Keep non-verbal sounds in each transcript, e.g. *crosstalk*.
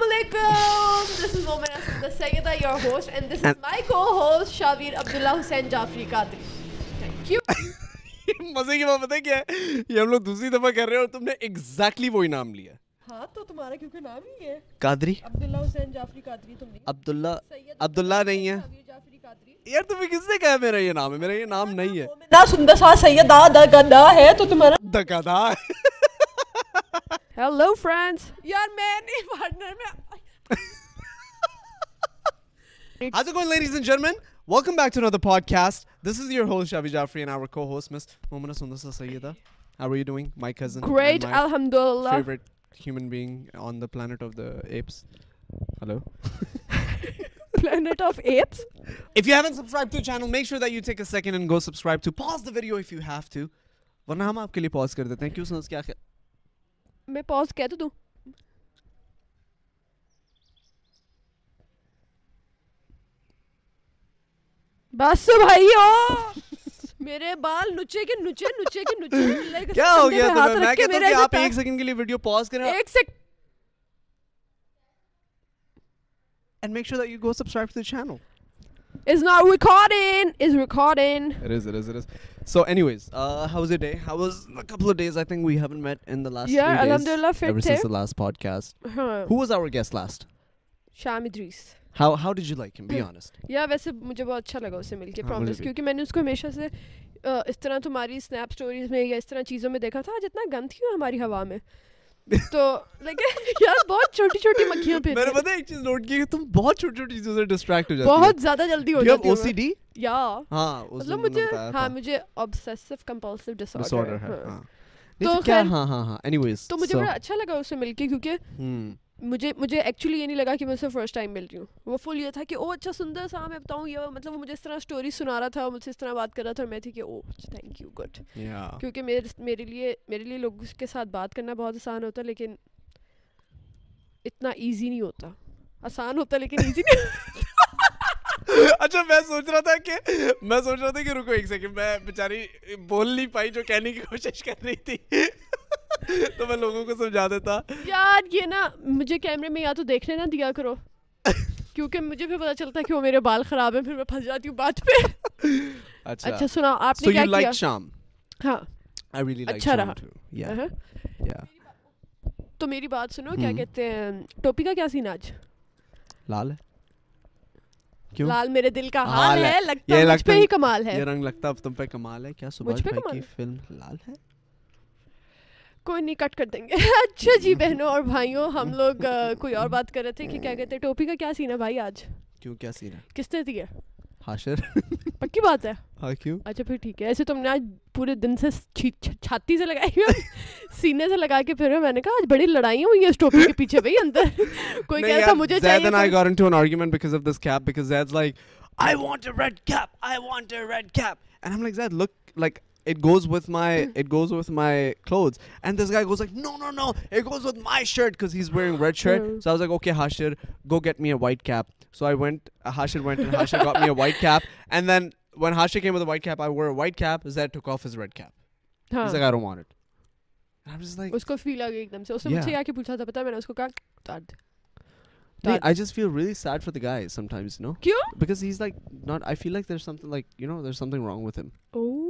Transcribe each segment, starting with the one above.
Assalamualaikum. This is Momen Asim, the Sayyida, your host, and this is my co-host, Shavir Abdullah Hussain Jafri Qadri. Thank you. مزے کی بات پتہ کیا ہے یہ ہم لوگ دوسری دفعہ کر رہے ہیں اور تم نے ایگزیکٹلی وہی نام لیا ہاں تو تمہارا کیونکہ نام ہی ہے قادری عبداللہ حسین جعفری قادری تم نہیں عبداللہ عبداللہ نہیں ہے یار تمہیں کس نے کہا میرا یہ نام ہے میرا یہ نام نہیں ہے نا سندر سا سیدہ دگدہ ہے تو تمہارا دگدہ ہم آپ کے لیے میں پوز کہہ تو دوں بس بھائی ہو میرے بال نچے کے نچے نچے کے نچے کیا ہو گیا تمہیں میں کہتا ہوں کہ آپ ایک سیکنڈ کے لیے ویڈیو پاؤز کریں ایک second and make sure that you go subscribe to the channel ویسے مجھے بہت اچھا لگا میں نے اس کو ہمیشہ سے اس طرح تمہاری چیزوں میں دیکھا تھا آج اتنا گند تھی ہماری ہوا میں تو لائک *laughs* یار بہت چھوٹی چھوٹی مکھیاں میں نے پتہ ایک چیز نوٹ کی کہ تم بہت چھوٹی چھوٹی چیزوں سے ڈسٹریکٹ ہو جاتی بہت زیادہ جلدی ہو جاتی او سی ڈی یا ہاں ہاں ہاں ہاں ہاں ہاں مطلب مجھے مجھے مجھے ہے تو تو اینی ویز بڑا اچھا لگا مل کے کیونکہ مجھے مجھے ایکچولی یہ نہیں لگا کہ میں اسے فرسٹ ٹائم مل رہی ہوں وہ فل یہ تھا کہ او اچھا سندر سا میں بتاؤں یہ مطلب وہ مجھے اس طرح اسٹوری سنا رہا تھا مجھ سے اس طرح بات کر رہا تھا اور میں تھی کہ او تھینک یو گڈ کیونکہ میرے میرے لیے میرے لیے لوگوں کے ساتھ بات کرنا بہت آسان ہوتا لیکن اتنا ایزی نہیں ہوتا آسان ہوتا لیکن ایزی نہیں *laughs* اچھا میں سوچ رہا تھا کہ میں سوچ رہا تھا کہ رکو ایک سیکنڈ میں بےچاری بول نہیں پائی جو کہنے کی کوشش کر رہی تھی تو میں لوگوں کو سمجھا دیتا یار یہ نا مجھے کیمرے میں یا تو دیکھنے نہ دیا کرو کیونکہ مجھے پھر پتا چلتا کہ وہ میرے بال خراب ہیں پھر میں پھنس جاتی ہوں بات پہ اچھا, اچھا، سنا آپ نے کیا کیا شام ہاں اچھا رہا تو میری بات سنو کیا hmm. کہتے ہیں ٹوپی کا کیا سین آج لال ہے کیوں؟ لال میرے دل کا حال ہے لگتا ہے مجھ پہ ہی کمال ہے یہ رنگ لگتا ہے تم پہ کمال ہے کیا سبحان بھائی کی فلم لال ہے کوئی نہیں کٹ کر دیں گے *laughs* اچھا جی بہنوں اور بھائیوں ہم لوگ کوئی اور بات کر رہے تھے کہ کیا کہتے ہیں ٹوپی کا کیا سین ہے بھائی آج کیوں کیا سین ہے کس نے دیا حاشر *laughs* پکی بات ہے ہاں کیوں اچھا پھر ٹھیک ہے ایسے تم نے آج پورے دن سے چھاتی سے لگائی ہوئی سینے سے لگا کے پھر میں نے کہا آج بڑی لڑائی ہوئی ہیں اس ٹوپی کے پیچھے بھائی اندر *laughs* کوئی کہہ رہا مجھے چاہیے Zaid and I got into an argument because of this cap because Zaid like I want a red cap I want a red cap and I am like Zaid look like it goes with my it goes with my clothes and this guy goes like no no no it goes with my shirt because he's wearing red shirt so i was like okay hashir go get me a white cap so i went uh, hashir went and hashir got me a white cap and then when hashir came with a white cap i wore a white cap zed took off his red cap huh. he's like i don't want it I'm just like. Yeah. I just feel really sad for the guy sometimes, you know? Because he's like, not. I feel like there's something like, you know, there's something wrong with him. Oh.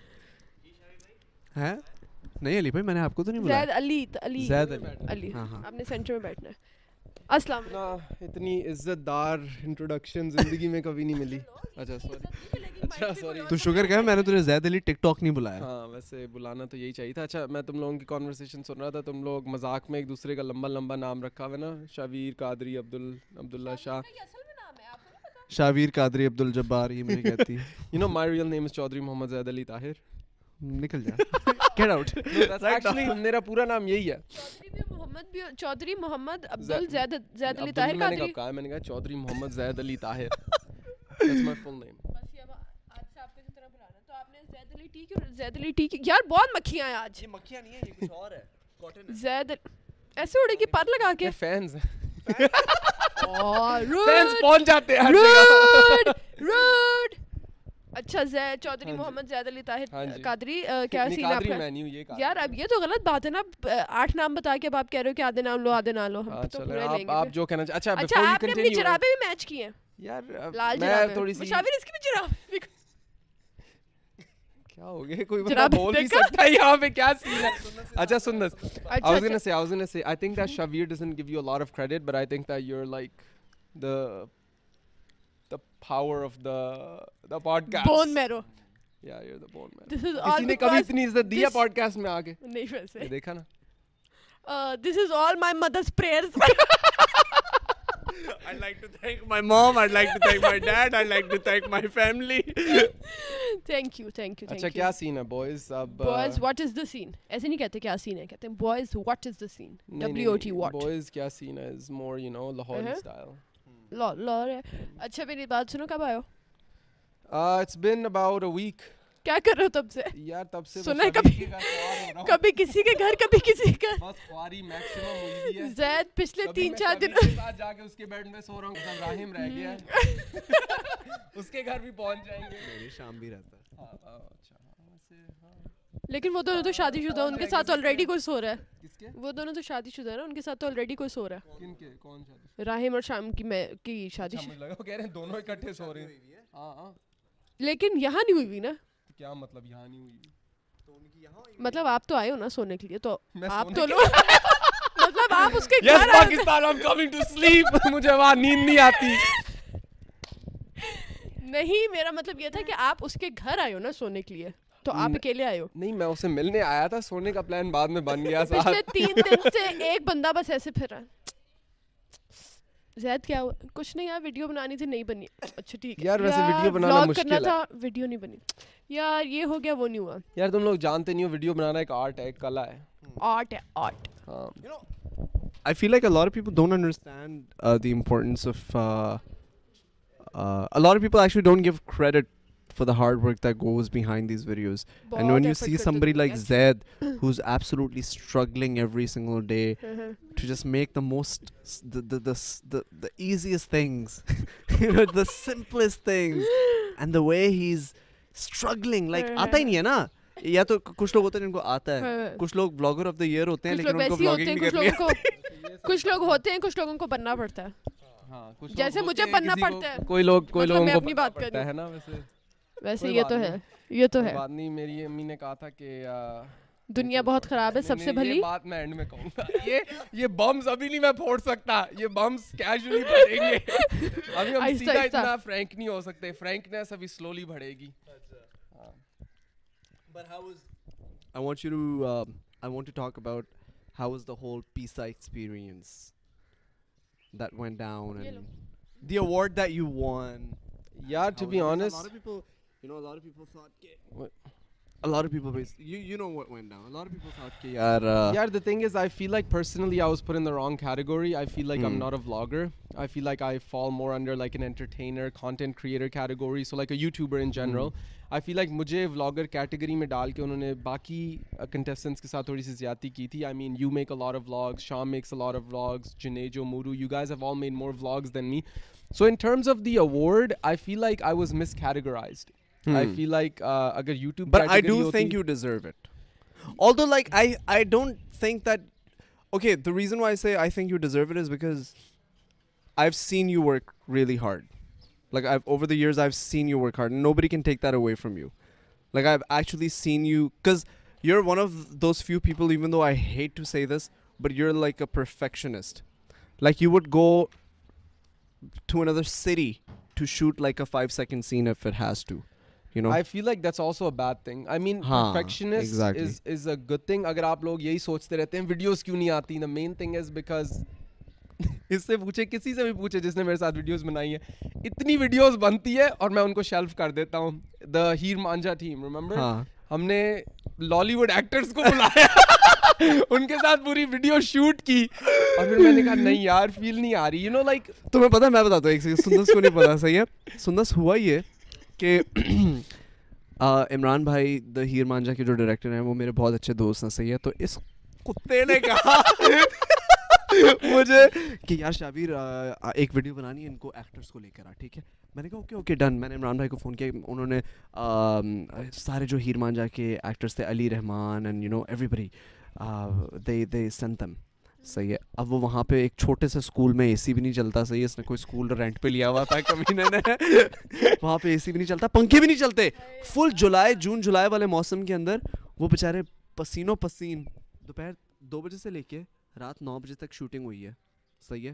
ہے نہیں علی بھائی میں نے آپ کو تو نہیں بلایا زید علی علی زید علی علی ہاں، ہاں۔ آپ نے سینٹر میں بیٹھنا ہے السلام علیکم اتنی عزت دار انٹروڈکشن زندگی میں کبھی نہیں ملی اچھا سوری اچھا سوری تو شکر کہ میں نے تجھے زید علی ٹک ٹاک نہیں بلایا ہاں ویسے بلانا تو یہی چاہیے تھا اچھا میں تم لوگوں کی کانورسیشن سن رہا تھا تم لوگ مذاق میں ایک دوسرے کا لمبا لمبا نام رکھا ہوا نا شاویر قادری عبد عبداللہ شاہ شاویر قادری عبد الجبار یہ مجھے *laughs* کہتی ہے you know my real name is Chaudhry Muhammad Zaid Ali Tahir نکل *laughs* کی یار بہت مکھیاں ہیں آج مکھیاں نہیں ہیں ایسے پر لگا کے *laughs* *laughs* اچھا زید چودھری ہاں جی۔ محمد زید علی طاہر ہاں جی۔ قادری کیا سین آپ یار اب یہ تو غلط بات ہے نا آٹھ نام بتا کے اب آپ کہہ رہے ہو کہ آدھے نام لو آدھے نام لو ہم ہاں، آپ جو کہنا اچھا اچھا آپ نے اپنی جرابے بھی میچ کی ہیں یار لال جرابے مشاور اس کی بھی جرابے کیا ہو گیا کوئی بندہ بول نہیں سکتا یہاں پہ کیا سین ہے اچھا سن this I think the Shabbir doesn't give you lot of credit but I think the you are like the the power of the the podcast. Bone marrow. Yeah, you're the bone marrow. This is all because. کبھی اتنی عزت دیا podcast میں آگے. نہیں ویسے. یہ دیکھا نا. This is all my mother's prayers. I'd like to thank my mom. I'd like to thank my dad. I'd like to thank my family. thank you, thank you, thank Achha, you. Acha, kya scene hai, boys? Ab, boys, what is the scene? Aise nahi kehte kya scene hai. Kehte hain, boys, what is the scene? W O T, what? Boys, kya scene hai? Is more, you know, Lahore uh -huh. style. اچھا میری بات سنو کب آئے ہو ہو it's about a week کیا کر رہے تب تب سے سے یار سنا کبھی کبھی کبھی کسی کسی کے گھر کا بس خواری میکسیمم ہے زید پچھلے دن جا کے کے کے اس اس بیڈ میں سو رہا ہوں راہم رہ گیا ہے ہے *laughs* گھر بھی بھی پہنچ جائیں گے میری شام رہتا ہاں اچھا ہاں لیکن وہ دونوں تو شادی شدہ ان کے ساتھ آلریڈی کوئی سو رہا ہے وہ دونوں تو شادی شدہ ہیں ان کے ساتھ تو آلریڈی کوئی سو رہا ہے راہم اور شام کی میں کی شادی اچھا، دونوں اکٹھے سو رہے ہیں ہاں، ہاں۔ لیکن یہاں نہیں ہوئی ہوئی نا کیا مطلب یہاں نہیں ہوئی مطلب آپ تو آئے ہو نا سونے کے لیے تو آپ تو لو *laughs* مطلب آپ اس کے yes Pakistan I'm coming to sleep مجھے وہاں نیند نہیں آتی نہیں میرا مطلب یہ تھا کہ آپ اس کے گھر آئے ہو نا سونے کے لیے تو آپ اکیلے آئے ہو نہیں میں اسے ملنے آیا تھا سونے کا پلان بعد میں بن گیا *laughs* پچھلے تین دن سے *laughs* ایک بندہ بس ایسے پھر رہا زید کیا ہوا کچھ نہیں یار ویڈیو بنانی تھی نہیں بنی اچھا ٹھیک ہے یار ویسے ویڈیو بنانا مشکل ہے تھا ویڈیو نہیں بنی یار یہ ہو گیا وہ نہیں ہوا یار تم لوگ جانتے نہیں ہو ویڈیو بنانا ایک آرٹ ہے ایک کلا ہے آرٹ ہے art I feel like a lot of people don't understand the importance of a lot of people actually don't give credit for the the the, the, the, the, the the the hard work that goes behind these videos. and And when you you see somebody like like, Zed, who's absolutely struggling struggling, every single day to just make most, easiest things, things. know, simplest way he's یا تو کچھ لوگ ہوتے ہیں جن کو آتا ہے کچھ لوگ بلاگر آف دا ایئر ہوتے ہیں لیکن ان کو بلاگنگ نہیں کرنی کچھ لوگ ہوتے ہیں کچھ لوگوں کو بننا پڑتا ہے جیسے مجھے بننا پڑتا ہے ہے کوئی کوئی لوگ کو اپنی بات کرتا نا ویسے یہ تو ہے یہ تو ہے بات نہیں میری امی نے کہا تھا کہ دنیا بہت خراب ہے سب سے بھلی بات میں اینڈ میں کہوں گا *laughs* یہ یہ بمز ابھی نہیں میں پھوڑ سکتا یہ بمز کیجولی پڑیں گے *laughs* ابھی ہم سیدھا اتنا فرینک نہیں ہو سکتے فرینکنیس ابھی سلولی بڑھے گی اچھا۔ ہاں۔ but how was i want you to uh, i want to talk about how was the whole pisa experience that went down and the award that you won yeah to be honest a lot of people Raangi I feel like a I feel like I fall more under like entertainer content creator category so like a in general I feel like مجھے vlogger category میں ڈال کے انہوں نے باقی کنٹسٹنٹس کے ساتھ تھوڑی سی زیادتی کی تھی آئی مین یو میک الفاف بلاگز شام میکس بلاگز جنیجو مورو یو گیز اوال می مورگز دین نی so in terms of the overall I feel like I was miscategorized I hmm. feel like uh, agar YouTube But I do think you deserve it. Although like I don't think that okay, the reason why I say I think you deserve it is because I've seen you work really hard. Like over the years I've seen you work hard. Nobody can take that away from you. Like I've actually seen you, because you're one of those few people, even though I hate to say this, but you're like a perfectionist. Like you would go to another city to shoot like a 5-second scene if it has to. You know I feel like that's also a bad thing I mean perfectionist is is a good thing اگر آپ لوگ یہی سوچتے رہتے ہیں videos کیوں نہیں آتی the main thing is because اس سے پوچھے کسی سے بھی پوچھے جس نے میرے ساتھ ویڈیوز بنائی ہیں اتنی ویڈیوز بنتی ہے اور میں ان کو شیلف کر دیتا ہوں دا ہیر مانجا ٹیم ریمبر ہم نے لالی ووڈ ایکٹرز کو بلایا ان کے ساتھ پوری ویڈیو شوٹ کی اور پھر میں نے کہا نہیں یار فیل نہیں آ رہی یو نو لائک تمہیں پتا میں بتاتا ہوں ایک سندس کو نہیں پتا صحیح ہے سندس ہوا ہی ہے کہ *clears throat* عمران بھائی دا ہیر مانجا کے جو ڈائریکٹر ہیں وہ میرے بہت اچھے دوست ہیں صحیح ہے تو اس کتے نے کہا *laughs* مجھے کہ یار شابیر ایک ویڈیو بنانی ہے ان کو ایکٹرس کو لے کر آ ٹھیک ہے میں نے کہا اوکے اوکے ڈن میں نے عمران بھائی کو فون کیا انہوں نے سارے جو ہیر مانجا کے ایکٹرس تھے Ali Rehman and you know everybody دے دے سنتم صحیح ہے اب وہ وہاں پہ ایک چھوٹے سے اسکول میں اے سی بھی نہیں چلتا صحیح ہے اس نے کوئی اسکول رینٹ پہ لیا ہوا تھا کبھی نے *laughs* وہاں پہ اے سی بھی نہیں چلتا پنکھے بھی نہیں چلتے فل جولائی جون جولائی والے موسم کے اندر وہ بےچارے پسینوں پسین دوپہر دو بجے سے لے کے رات نو بجے تک شوٹنگ ہوئی ہے صحیح ہے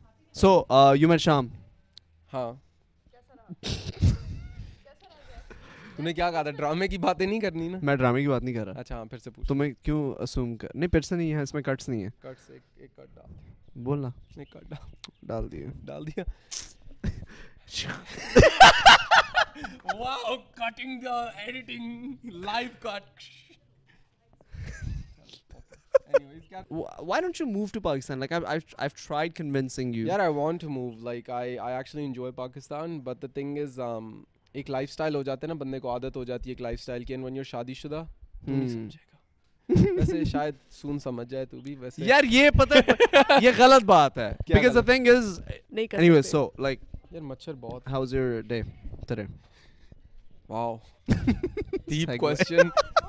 سو یومر شام ہاں *laughs* تمہیں کیا کہا تھا ڈرامے کی باتیں نہیں کرنی نا میں ڈرامے کی بات نہیں کر رہا اچھا ہاں پھر سے پوچھ تمہیں کیوں اسوم کر نہیں پھر سے نہیں ہے اس میں کٹس نہیں ہے کٹس ایک ایک کٹ ڈال بولا ایک کٹ ڈال دیا ڈال *laughs* دیا wow cutting the editing live cut ایک لائف ہو جاتا ہے نا بندے کو عادت ہو جاتی ہے ایک لائف شادی شدہ شاید سون سمجھ جائے تو واو ڈیپ کوسچن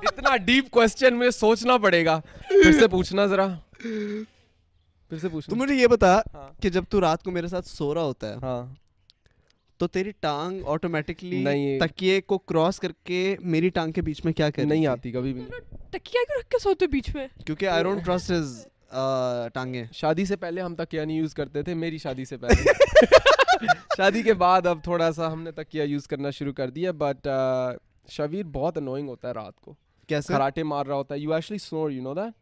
اتنا ڈیپ کوشچن میں سوچنا پڑے گا پھر سے پوچھنا ذرا پھر سے پوچھنا تو مجھے یہ بتا کہ جب تو رات کو میرے ساتھ سو رہا ہوتا ہے ہاں تو تیری ٹانگ آٹومیٹکلی تکیے کو کراس کر کے میری ٹانگ کے بیچ میں کیا کر نہیں آتی کبھی بھی تکیہ کیوں رکھ کے سوتے بیچ میں کیونکہ آئی ڈونٹ ٹرسٹ ہز ٹانگیں شادی سے پہلے ہم تکیہ نہیں یوز کرتے تھے میری شادی سے پہلے شادی کے بعد اب تھوڑا سا ہم نے تکیا یوز کرنا شروع کر دیا بٹ uh, شبیر بہت انوئنگ ہوتا ہے رات کو کیسے کراٹے مار رہا ہوتا ہے you actually snore you know that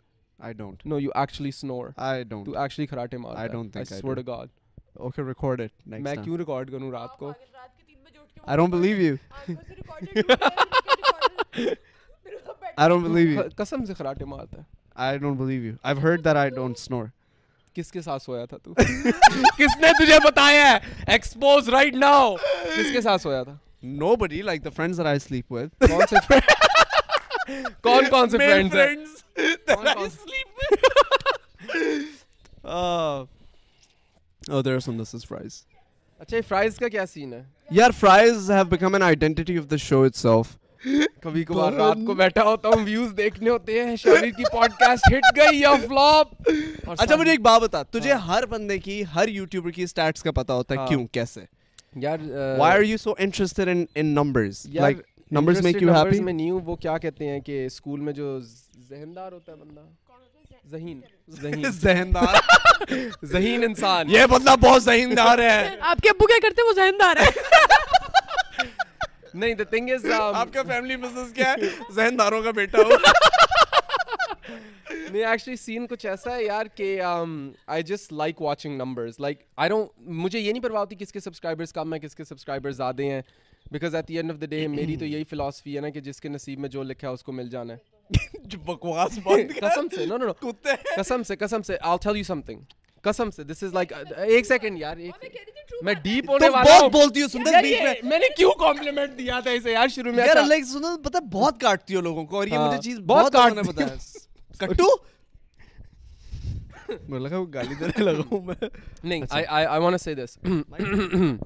I don't know you actually snore I don't تو ایکچولی کراٹے مار I don't think I swear God okay record it next میں کیوں ریکارڈ کروں رات کو I don't believe you I don't believe you قسم سے karate مارتا ہے I don't believe you I have heard that I don't snore کس کے ساتھ سویا تھا تو *laughs* کس نے تجھے بتایا ہے ایکسپوز رائٹ ناؤ کس کے ساتھ سویا تھا no buddy like the friends that I sleep with کون سے کون کون سے فرینڈز ہیں that I sleep with oh there some this is fries اچھا فرائز کا کیا سین ہے یار fries have become an identity of the show itself کبھی کبھار رات کو بیٹھا ہوتا ہوں ویوز دیکھنے ہوتے ہیں شریر کی پوڈ کاسٹ ہٹ گئی یا فلوپ اچھا مجھے ایک بات بتا تجھے ہاں۔ ہر بندے کی ہر یوٹیوبر کی سٹیٹس کا پتہ ہوتا ہے ہاں۔ کیوں کیسے یار why are you so interested in in numbers like numbers make you happy میں نیو وہ کیا کہتے ہیں کہ سکول میں جو ذہندار ہوتا ہے بندہ ذہین ذہین *laughs* دار *laughs* ذہین انسان یہ بندہ بہت ذہین دار ہے آپ کے ابو کیا کرتے ہیں وہ ذہین دار ہے *laughs* نہیں نہیں دا تھنگ از آپ کا کا فیملی بزنس کیا ہے ذہن داروں بیٹا ہو ایکچولی سین کچھ ایسا ہے یار کہ I I just like like watching numbers don't مجھے یہ نہیں پرواہ ہوتی کس کس کے کے سبسکرائبرز کم ہیں ہیں زیادہ because at the end of the day میری تو یہی فلاسفی ہے نا کہ جس کے نصیب میں جو لکھا ہے اس کو مل جانا ہے قسم قسم *laughs* قسم سے سے سے I tell you something قسم سے دس از لائک ایک سیکنڈ یار میں ڈیپ ہونے والا ہوں بہت بولتی ہوں سندر بیچ میں میں نے کیوں کمپلیمنٹ دیا تھا اسے یار شروع میں یار اللہ اچھا۔ سندر پتہ ہے بہت کاٹتی ہو لوگوں کو اور یہ ہاں، مجھے چیز بہت کاٹنا پتہ ہے کٹو *laughs* میں لگا وہ گالی دینے لگا ہوں میں نہیں I I I want to say this نہیں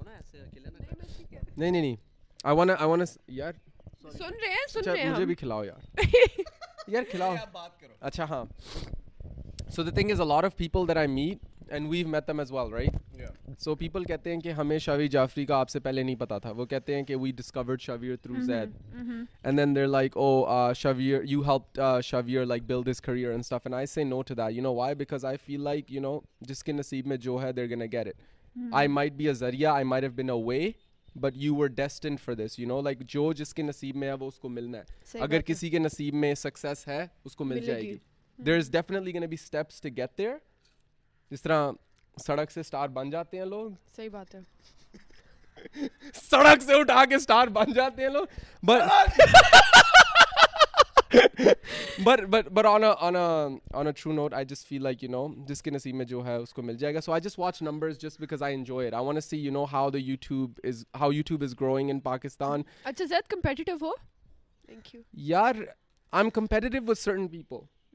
نہیں نہیں آئی وانٹ آئی وانٹ یار سن رہے ہیں سن اچھا، رہے ہیں مجھے بھی کھلاؤ یار *laughs* یار کھلاؤ اچھا ہاں so the thing is a lot of people that I meet and we've met them as well right so people کہتے ہیں کہ ہمیں شاویر جعفری کا آپ سے پہلے نہیں پتا تھا وہ کہتے ہیں کہ we discovered Shavir through Zaid and then they're like oh Shavir you help Shavir like build this career and stuff and I say no to that you know why because I feel like you know جس کے نصیب میں جو ہے they're gonna uh get it I might be a ذریعہ I might have been a way but you were destined for this you know like جو جس کے نصیب میں ہے وہ اس کو ملنا ہے اگر کسی کے نصیب میں سکسیز ہے اس کو مل جائے گی there is definitely gonna be steps to get there جس طرح سڑک سے اسٹار بن جاتے ہیں لوگ صحیح جو ہے اس کو مل جائے گا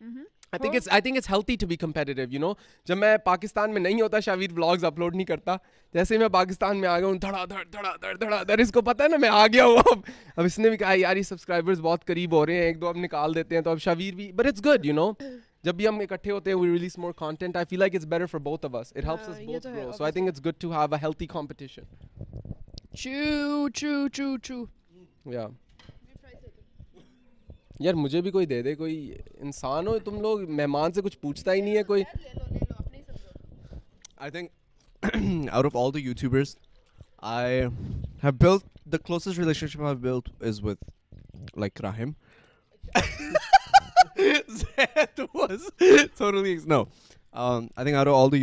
I think it's I think it's healthy to be competitive you know جب میں پاکستان میں نہیں ہوتا شاویر بلاگز اپلوڈ نہیں کرتا جیسے میں پاکستان میں آ گیا ہوں دھڑا دھڑ دھڑا دھڑ دھڑا دھڑ اس کو پتا ہے نا میں آ گیا ہوں اب اب اس نے بھی کہا یار یہ سبسکرائبرز بہت قریب ہو رہے ہیں ایک دو اب نکال دیتے ہیں تو اب شاویر بھی but it's good you know جب بھی ہم اکٹھے ہوتے ہیں we release more content I feel like it's better for both of us it helps us both grow so I think it's good to have a healthy competition چو چو چو چو یا یار مجھے بھی کوئی دے دے کوئی انسان ہو تم لوگ مہمان سے کچھ پوچھتا ہی نہیں ہے کوئی I I think out of all the the YouTubers have closest relationship is with like راہم other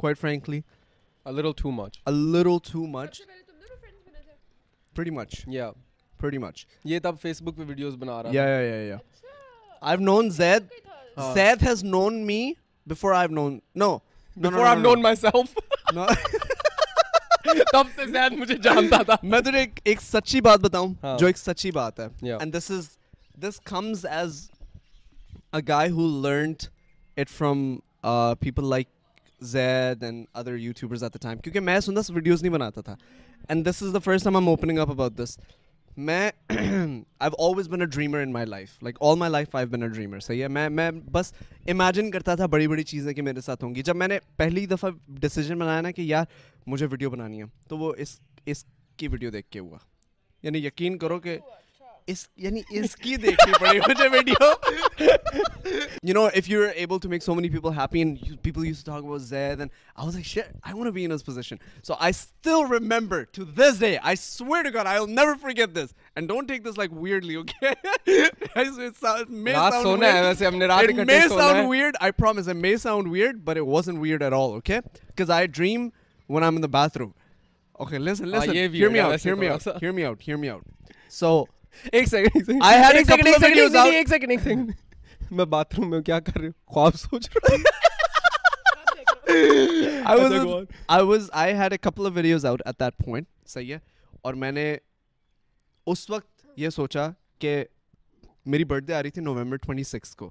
quite frankly ایک سچی بات بتاؤں جو ایک سچی بات ہے guy who learned people like Zaid and other YouTubers at the time کیونکہ میں سندس ویڈیوز نہیں بناتا تھا and this is the first time I'm opening up about this میں I always been a dreamer in my life like all my life I been a dreamer صحیح ہے میں میں بس امیجن کرتا تھا بڑی بڑی چیزیں کہ میرے ساتھ ہوں گی جب میں نے پہلی دفعہ ڈیسیجن بنایا نا کہ یار مجھے ویڈیو بنانی ہے تو وہ اس اس کی ویڈیو دیکھ کے ہوا یعنی یقین کرو کہ اس اس یعنی کی دیکھنی پڑی مجھے video you you know if able to make so many people people happy and and and use to to talk about Zaid I I I I I I I was like like want be in this this this position so they swear God will never don't take okay okay ویسے ہم نے رات sound sound weird weird weird promise it it may but wasn't at all cuz dream when I'm in the bathroom. Okay, listen, ah, listen. Hear Hear Hear Hear me me me me out. out. out. out. So میں bathroom میں کیا کر رہی ہوں خواب سوچ رہا ہوں صحیح ہے اور میں نے اس وقت یہ سوچا کہ میری برتھ ڈے آ رہی تھی نومبر ٹوئنٹی سکس کو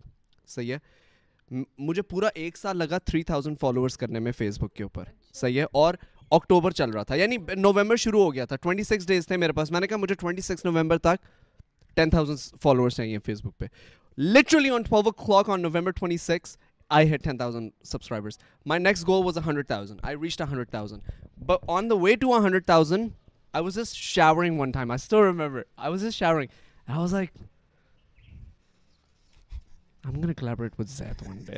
صحیح ہے مجھے پورا ایک سال لگا تھری تھاؤزینڈ فالوورس کرنے میں فیس بک کے اوپر صحیح ہے اور اکٹوبر چل رہا تھا تھا یعنی نومبر نومبر نومبر شروع ہو گیا twenty twenty twenty six six six days تھے میرے پاس میں نے کہا مجھے تک ten ten thousand thousand followers چاہیے فیس بک پہ literally on on twelve clock I had subscribers my next goal was hundred thousand I reach a hundred but on the way to hundred thousand I I I I I was was was just just showering showering one one time remember like I'm gonna celebrate with that day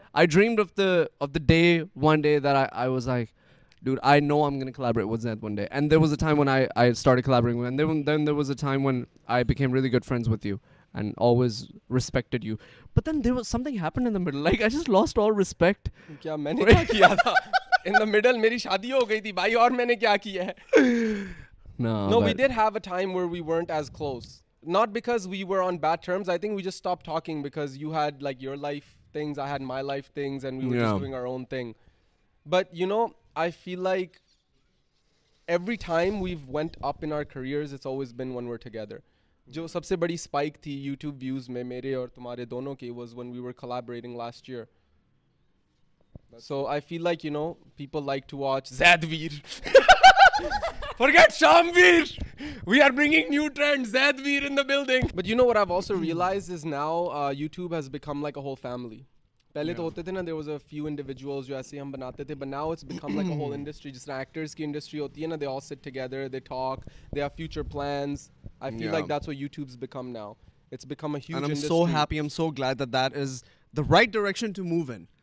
شادی ہو گئی تھی نے things, things, I I had my life and we were we're yeah. just doing our our own thing. But you know, feel like every time we've went up in careers, it's always been when جو سب سے بڑی spike تھی YouTube views میں میرے اور تمہارے دونوں کی was one we wearing last year so I feel like you know people like to watch Zaid where *laughs* Forget Shamvir. We are bringing new trends. Zadvir in the building. But you know what I've also realized is now uh, YouTube has become like a whole family. پہلے تو ہوتے تھے نا there was a few individuals جو ایسے ہم بناتے تھے but now it's become like a whole industry جس طرح ایکٹرس کی انڈسٹری ہوتی ہے نا they all sit together they talk they are future plans I feel like that's what YouTubers become now it's become a huge industry I am so happy I am so glad that that is the right direction to move in.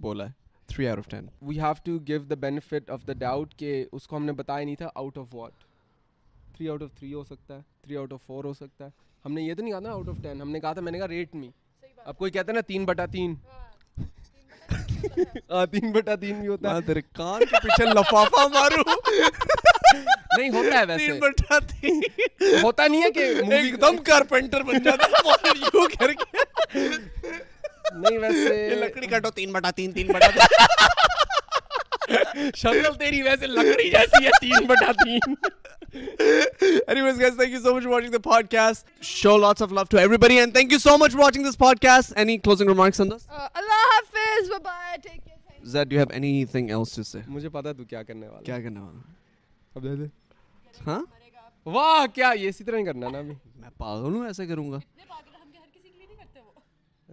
بولا ہے three out of ten we have to give the benefit of the doubt کہ اس کو ہم نے بتایا نہیں تھا out of what three out of three ہو سکتا ہے تھری آؤٹ آف فور ہو سکتا ہے ہم نے یہ تو نہیں کہا نا آؤٹ آف ٹین ہم نے کہا تھا میں نے کہا ریٹ می اب کوئی کہتا ہے نا تین بٹا تین ہاں، تین بٹا تین بھی ہوتا ہے ہاں، تیرے کان کے پیچھے لفافہ مارو نہیں ہوتا ہے ویسے تین بٹا تین ہوتا نہیں ہے کہ ایک دم کارپینٹر بن جاتا ہے یوں *laughs* کر کے نہیں ویسے لکڑی کٹو تین بٹا تین تین بٹا شکل تیری ویسے لکڑی جیسی ہے تین بٹا تین Anyways, guys, thank you so much for watching the podcast. Show lots of love to everybody. And thank you so much for watching this podcast. Any closing remarks on this? Uh, Allah Hafiz. Bye-bye. Take care. Zed, do you have anything else to say? مجھے پتا تو کیا کرنے والا کیا کرنے والا اب دے دے ہاں واہ کیا یہ اسی طرح نہیں کرنا نا میں پاگل ہوں ایسے کروں گا کتنے پاگل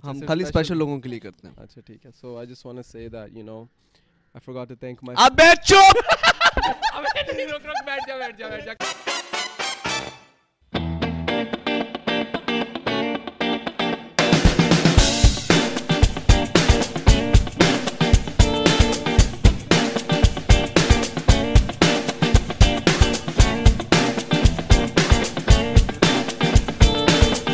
اچھا، ہم خالی اسپیشل لوگوں کے لیے کرتے ہیں اچھا ٹھیک ہے so I just want to say that you know I forgot to thank my اب بیٹھ چپ اب بیٹھ جا بیٹھ جا بیٹھ جا